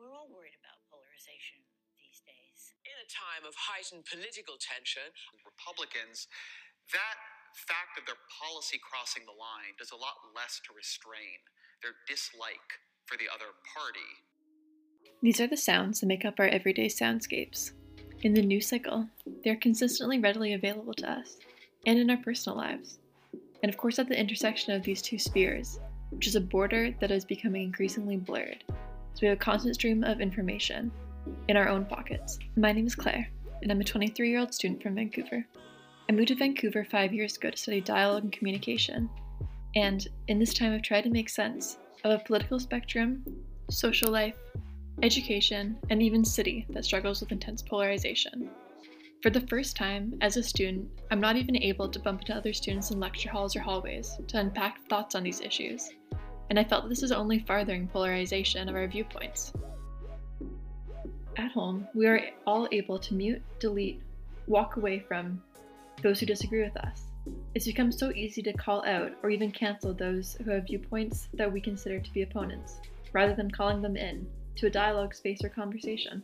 we're all worried about polarization these days. In a time of heightened political tension, Republicans, that fact of their policy crossing the line does a lot less to restrain their dislike for the other party. These are the sounds that make up our everyday soundscapes. In the news cycle, they're consistently readily available to us, and in our personal lives. And of course, at the intersection of these two spheres, which is a border that is becoming increasingly blurred, so we have a constant stream of information in our own pockets. My name is Claire, and I'm a 23 year old student from Vancouver. I moved to Vancouver five years ago to study dialogue and communication, and in this time I've tried to make sense of a political spectrum, social life, education, and even city that struggles with intense polarization. For the first time, as a student, I'm not even able to bump into other students in lecture halls or hallways to unpack thoughts on these issues, and I felt this is only farthering polarization of our viewpoints. At home, we are all able to mute, delete, walk away from those who disagree with us. It's become so easy to call out or even cancel those who have viewpoints that we consider to be opponents, rather than calling them in to a dialogue space or conversation.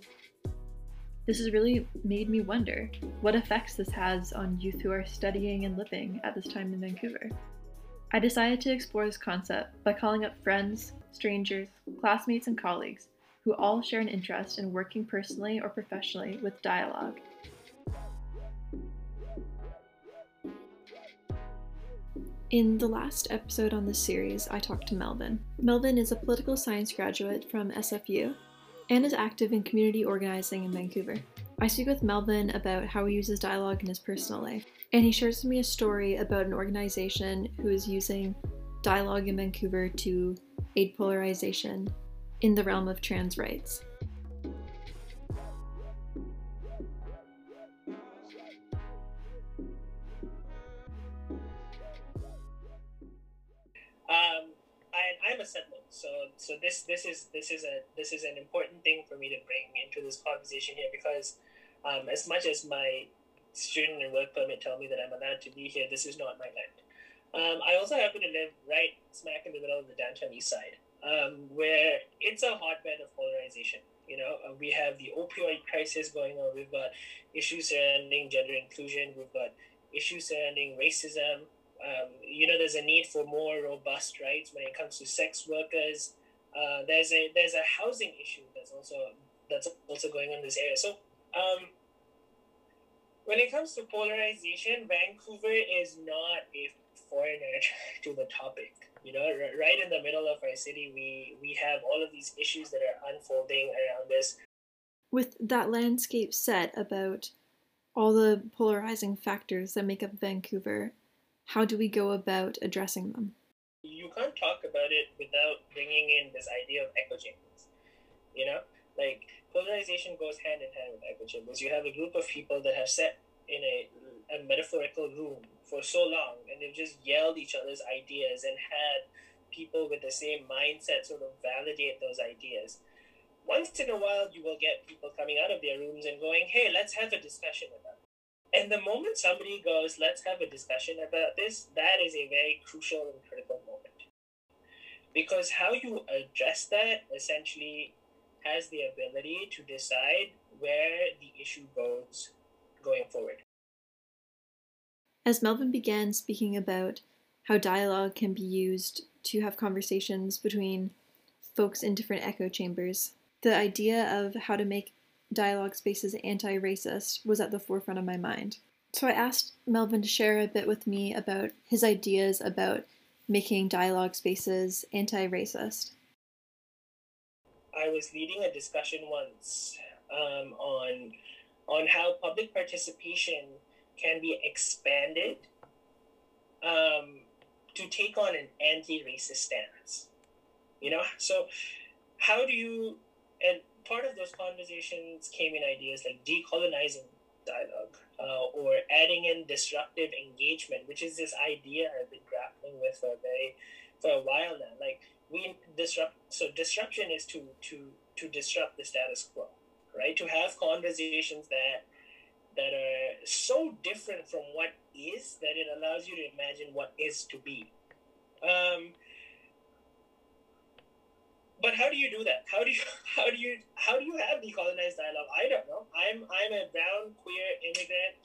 This has really made me wonder what effects this has on youth who are studying and living at this time in Vancouver. I decided to explore this concept by calling up friends, strangers, classmates, and colleagues who all share an interest in working personally or professionally with dialogue In the last episode on this series, I talked to Melvin. Melvin is a political science graduate from SFU and is active in community organizing in Vancouver. I speak with Melvin about how he uses dialogue in his personal life, and he shares with me a story about an organization who is using dialogue in Vancouver to aid polarization in the realm of trans rights. Um, I, I'm a settler, so so this this is this is a this is an important thing for me to bring into this conversation here because um, as much as my student and work permit tell me that I'm allowed to be here, this is not my land. Um, I also happen to live right smack in the middle of the downtown east side, um, where it's a hotbed of polarization. You know, uh, we have the opioid crisis going on. We've got issues surrounding gender inclusion. We've got issues surrounding racism um, you know, there's a need for more robust rights when it comes to sex workers. Uh, there's a there's a housing issue that's also that's also going on in this area. So um, when it comes to polarization, Vancouver is not a foreigner to the topic. You know, right in the middle of our city, we we have all of these issues that are unfolding around us. With that landscape set about all the polarizing factors that make up Vancouver, how do we go about addressing them? You can't talk about it without bringing in this idea of echo chambers. You know, like polarization goes hand in hand with echo chambers. You have a group of people that have sat in a, a metaphorical room for so long and they've just yelled each other's ideas and had people with the same mindset sort of validate those ideas. Once in a while, you will get people coming out of their rooms and going, hey, let's have a discussion about it and the moment somebody goes, let's have a discussion about this, that is a very crucial and critical moment. Because how you address that essentially has the ability to decide where the issue goes going forward. As Melvin began speaking about how dialogue can be used to have conversations between folks in different echo chambers, the idea of how to make dialogue spaces anti racist was at the forefront of my mind. So I asked Melvin to share a bit with me about his ideas about making dialogue spaces anti racist. I was leading a discussion once um, on on how public participation can be expanded um, to take on an anti-racist stance. You know, so how do you and part of those conversations came in ideas like decolonizing dialogue uh, or adding in disruptive engagement, which is this idea I've been grappling with for a very for a while now. Like we disrupt, so disruption is to to to disrupt the status quo, right? To have conversations that that are so different from what is that it allows you to imagine what is to be. Um, but how do you do that? How do you how do you how do you have decolonized dialogue? I don't know. I'm I'm a brown queer immigrant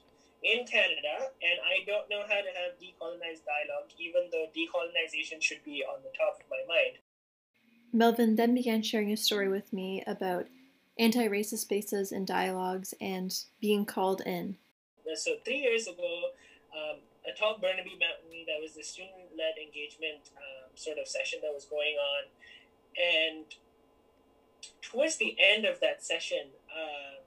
in Canada, and I don't know how to have decolonized dialogue, even though decolonization should be on the top of my mind. Melvin then began sharing a story with me about anti racist spaces and dialogues and being called in. So, three years ago, um, atop Burnaby Mountain, there was a student led engagement um, sort of session that was going on. And towards the end of that session, uh,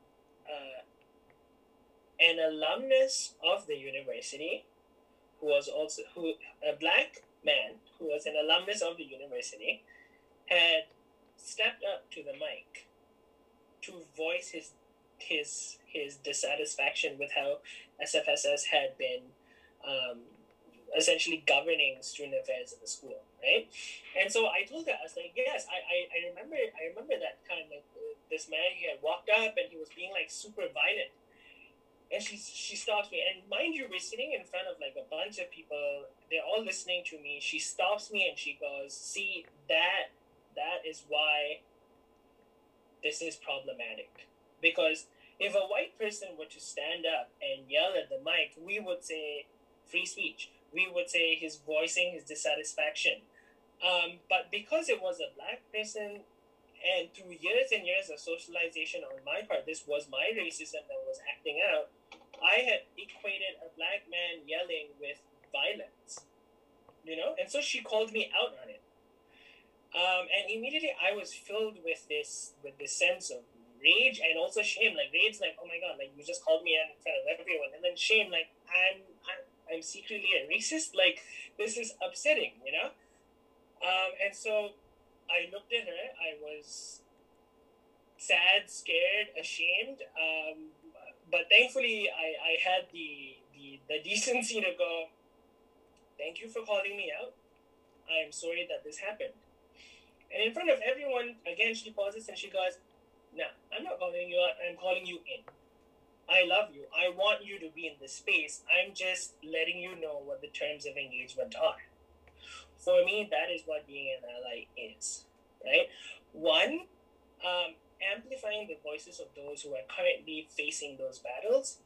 an alumnus of the university, who was also who a black man who was an alumnus of the university, had stepped up to the mic to voice his his his dissatisfaction with how SFSS had been um, essentially governing student affairs in the school, right? And so I told her, I was like, yes, I, I, I remember I remember that time like this man he had walked up and he was being like super violent. And she she stops me and mind you, we're sitting in front of like a bunch of people. They're all listening to me. She stops me and she goes, "See that that is why this is problematic because if a white person were to stand up and yell at the mic, we would say free speech we would say he's voicing his dissatisfaction. Um, but because it was a black person, and through years and years of socialization on my part, this was my racism that was acting out. I had equated a black man yelling with violence, you know, and so she called me out on it. Um, and immediately I was filled with this with this sense of rage and also shame. Like rage, like oh my god, like you just called me out in front of everyone, and then shame, like I'm, I'm I'm secretly a racist. Like this is upsetting, you know. Um, and so I looked at her. I was sad, scared, ashamed. Um, but thankfully, I, I had the, the the decency to go. Thank you for calling me out. I am sorry that this happened. And in front of everyone, again, she pauses and she goes, "No, I'm not calling you out. I'm calling you in." I love you. I want you to be in this space. I'm just letting you know what the terms of engagement are. For me, that is what being an ally is, right? One, um, amplifying the voices of those who are currently facing those battles,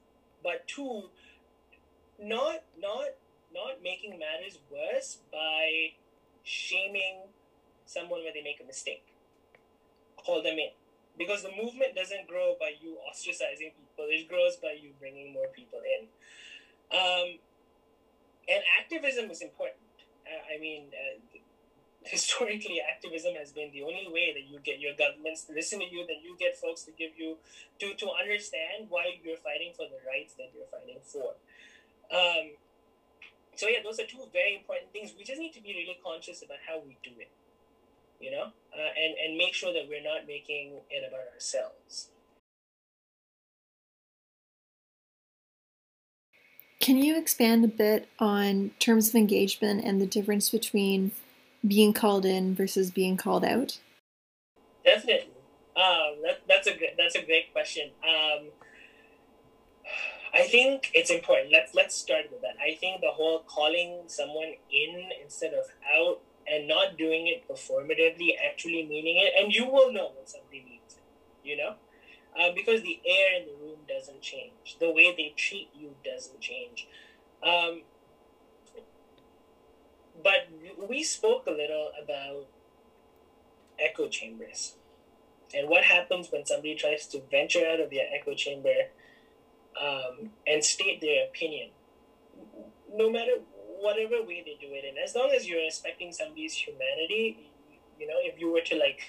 but two, not not not making matters worse by shaming someone when they make a mistake. Call them in. Because the movement doesn't grow by you ostracizing people it grows by you bringing more people in. Um, and activism is important. Uh, i mean uh, historically activism has been the only way that you get your governments to listen to you that you get folks to give you to to understand why you're fighting for the rights that you're fighting for um, so yeah those are two very important things we just need to be really conscious about how we do it you know, uh, and and make sure that we're not making it about ourselves. Can you expand a bit on terms of engagement and the difference between being called in versus being called out? Definitely. Um, that, that's a good, that's a great question. Um, I think it's important. Let's let's start with that. I think the whole calling someone in instead of out and not doing it performatively, actually meaning it, and you will know when somebody means it, you know? Uh, because the air in the room doesn't change. The way they treat you doesn't change. Um, but we spoke a little about echo chambers and what happens when somebody tries to venture out of their echo chamber um, and state their opinion. No matter whatever way they do it and as long as you're respecting somebody's humanity you know if you were to like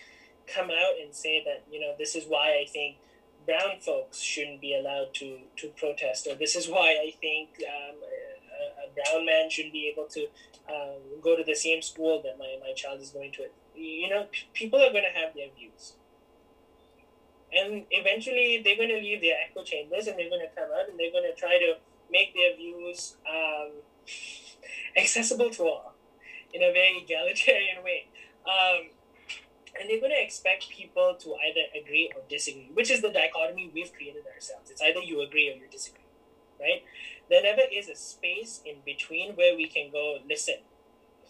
come out and say that you know this is why i think brown folks shouldn't be allowed to to protest or this is why i think um, brown man shouldn't be able to um, go to the same school that my, my child is going to you know p- people are going to have their views and eventually they're going to leave their echo chambers and they're going to come out and they're going to try to make their views um, accessible to all in a very egalitarian way. Um, and they're going to expect people to either agree or disagree, which is the dichotomy we've created ourselves. It's either you agree or you disagree, right? There never is a space in between where we can go, listen,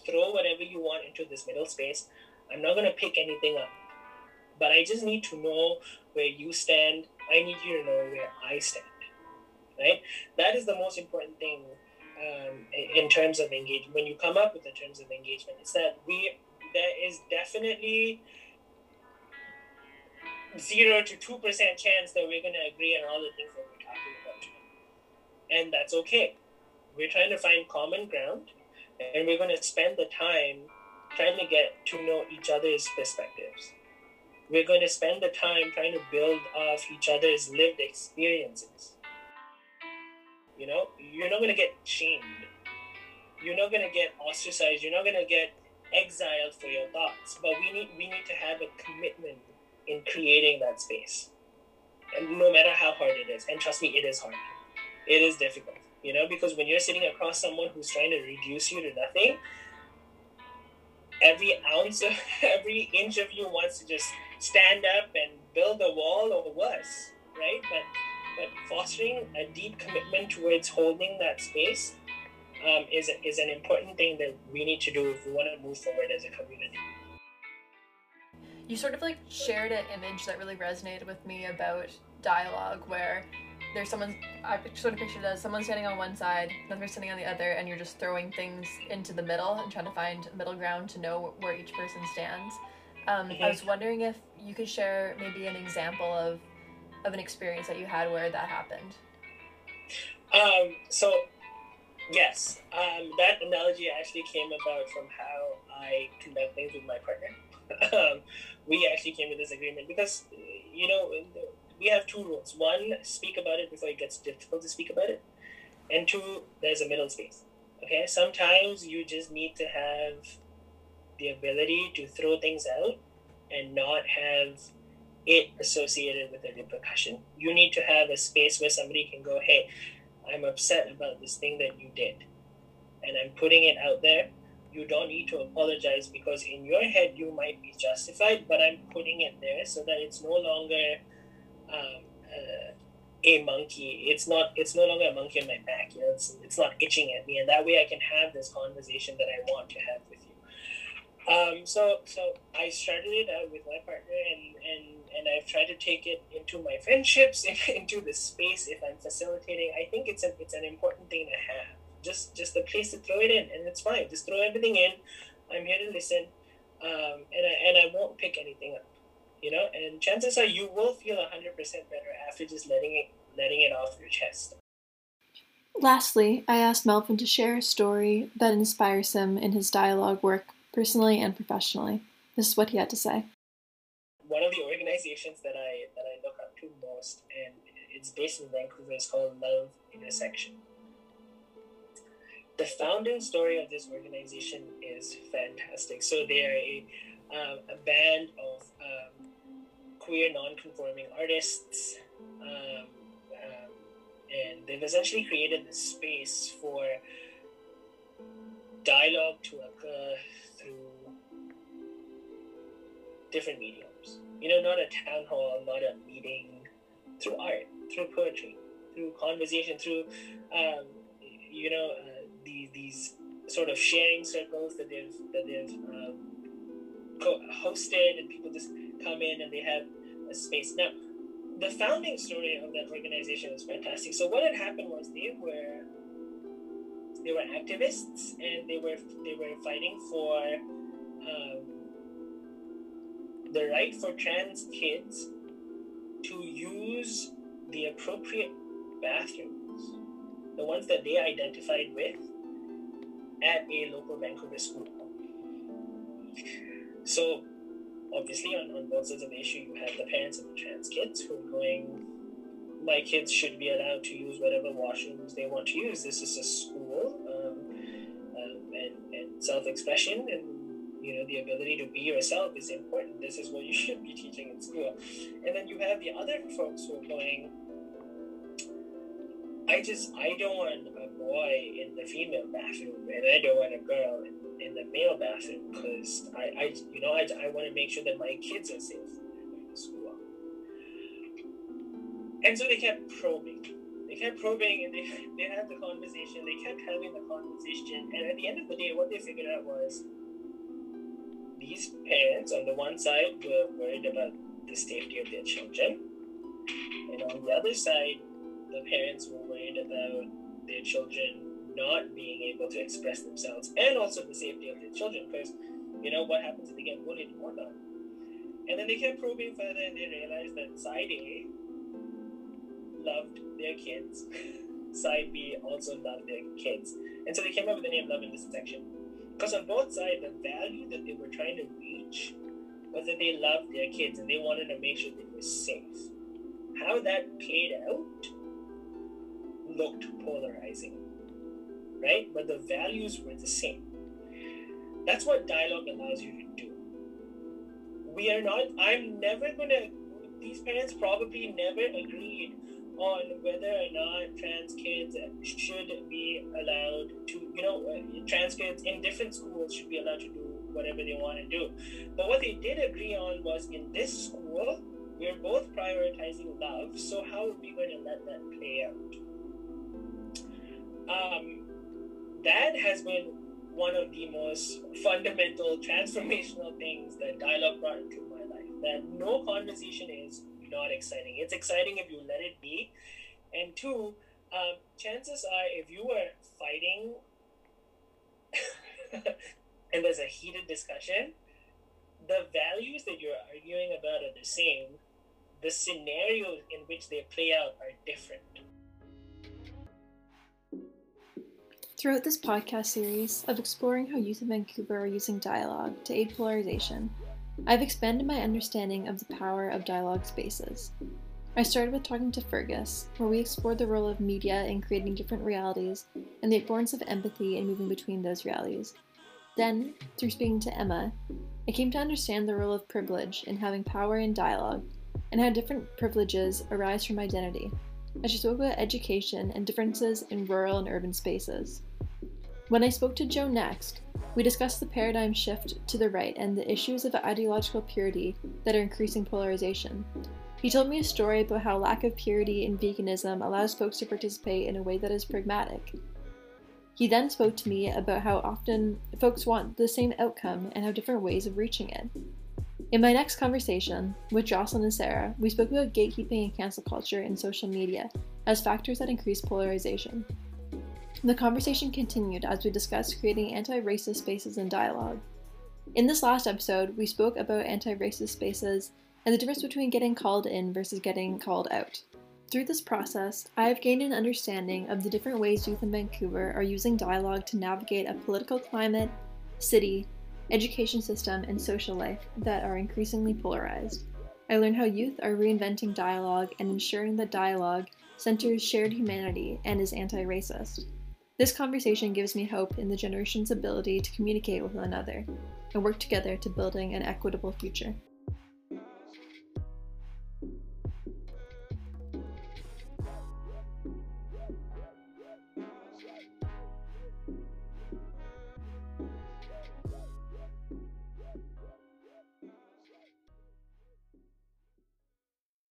throw whatever you want into this middle space. I'm not going to pick anything up. but I just need to know where you stand. I need you to know where I stand. Right? That is the most important thing um, in terms of engagement. When you come up with the terms of engagement, it's that we there is definitely zero to two percent chance that we're going to agree on all the things that we're talking about and that's okay. We're trying to find common ground, and we're going to spend the time trying to get to know each other's perspectives. We're going to spend the time trying to build off each other's lived experiences. You know, you're not going to get shamed. You're not going to get ostracized. You're not going to get exiled for your thoughts. But we need we need to have a commitment in creating that space. And no matter how hard it is, and trust me, it is hard. It is difficult. You know, because when you're sitting across someone who's trying to reduce you to nothing, every ounce of every inch of you wants to just stand up and build a wall or worse, right? But but fostering a deep commitment towards holding that space um, is is an important thing that we need to do if we want to move forward as a community. You sort of like shared an image that really resonated with me about dialogue, where there's someone I sort of pictured as someone standing on one side, another standing on the other, and you're just throwing things into the middle and trying to find middle ground to know where each person stands. Um. I was wondering if you could share maybe an example of of an experience that you had where that happened. Um, so yes, um, that analogy actually came about from how I conduct things with my partner. um, we actually came to this agreement because you know we have two rules. One, speak about it before it gets difficult to speak about it, and two, there's a middle space. Okay, sometimes you just need to have the ability to throw things out and not have it associated with a repercussion. You need to have a space where somebody can go, hey, I'm upset about this thing that you did, and I'm putting it out there. You don't need to apologize because in your head you might be justified, but I'm putting it there so that it's no longer um, uh, a monkey. It's not. It's no longer a monkey on my back. You know, it's it's not itching at me, and that way I can have this conversation that I want to have with you. Um, so so I started it out with my partner, and and and I've tried to take it into my friendships, into the space if I'm facilitating. I think it's a it's an important thing to have. Just just the place to throw it in, and it's fine. Just throw everything in. I'm here to listen, um, and I and I won't pick anything up you know and chances are you will feel 100% better after just letting it letting it off your chest. Lastly i asked melvin to share a story that inspires him in his dialogue work personally and professionally. This is what he had to say. One of the organizations that i that i look up to most and it's based in vancouver is called love intersection. The founding story of this organization is fantastic. So they are a, um, a band of um, queer non-conforming artists um, um, and they've essentially created this space for dialogue to occur through different mediums. You know not a town hall not a meeting through art through poetry through conversation through um, you know uh, these, these sort of sharing circles that they've that they've um, hosted and people just come in and they have a space. Now, the founding story of that organization was fantastic. So what had happened was they were they were activists and they were they were fighting for um, the right for trans kids to use the appropriate bathrooms, the ones that they identified with, at a local Vancouver school. So obviously on, on both sides of the issue you have the parents of the trans kids who are going my kids should be allowed to use whatever washrooms they want to use. This is a school um, um, and, and self-expression and you know the ability to be yourself is important. This is what you should be teaching in school. And then you have the other folks who are going i just i don't want a boy in the female bathroom and i don't want a girl in in the male bathroom because I, I, you know, I, I want to make sure that my kids are safe in school. And so they kept probing. They kept probing and they, they had the conversation. They kept having the conversation. And at the end of the day, what they figured out was these parents on the one side were worried about the safety of their children. And on the other side, the parents were worried about their children not being able to express themselves and also the safety of their children because you know what happens if they get bullied and whatnot. And then they kept probing further and they realized that side A loved their kids, side B also loved their kids. And so they came up with the name Love Intersection. Because on both sides, the value that they were trying to reach was that they loved their kids and they wanted to make sure they were safe. How that played out looked polarizing, right? But the values were the same. That's what dialogue allows you to do. We are not, I'm never gonna, these parents probably never agreed on whether or not trans kids should be allowed to, you know, trans kids in different schools should be allowed to do whatever they want to do. But what they did agree on was in this school, we're both prioritizing love, so how are we going to let that play out? Um, that has been one of the most fundamental transformational things that dialogue brought into my life. That no conversation is not exciting. It's exciting if you let it be. And two, um, chances are if you are fighting and there's a heated discussion, the values that you're arguing about are the same. The scenarios in which they play out are different. Throughout this podcast series of exploring how youth in Vancouver are using dialogue to aid polarization, I've expanded my understanding of the power of dialogue spaces. I started with talking to Fergus, where we explored the role of media in creating different realities and the importance of empathy in moving between those realities. Then, through speaking to Emma, I came to understand the role of privilege in having power in dialogue and how different privileges arise from identity, as she spoke about education and differences in rural and urban spaces. When I spoke to Joe next, we discussed the paradigm shift to the right and the issues of ideological purity that are increasing polarization. He told me a story about how lack of purity in veganism allows folks to participate in a way that is pragmatic. He then spoke to me about how often folks want the same outcome and have different ways of reaching it. In my next conversation with Jocelyn and Sarah, we spoke about gatekeeping and cancel culture in social media as factors that increase polarization. The conversation continued as we discussed creating anti racist spaces and dialogue. In this last episode, we spoke about anti racist spaces and the difference between getting called in versus getting called out. Through this process, I have gained an understanding of the different ways youth in Vancouver are using dialogue to navigate a political climate, city, education system, and social life that are increasingly polarized. I learned how youth are reinventing dialogue and ensuring that dialogue centers shared humanity and is anti racist. This conversation gives me hope in the generation's ability to communicate with one another and work together to building an equitable future.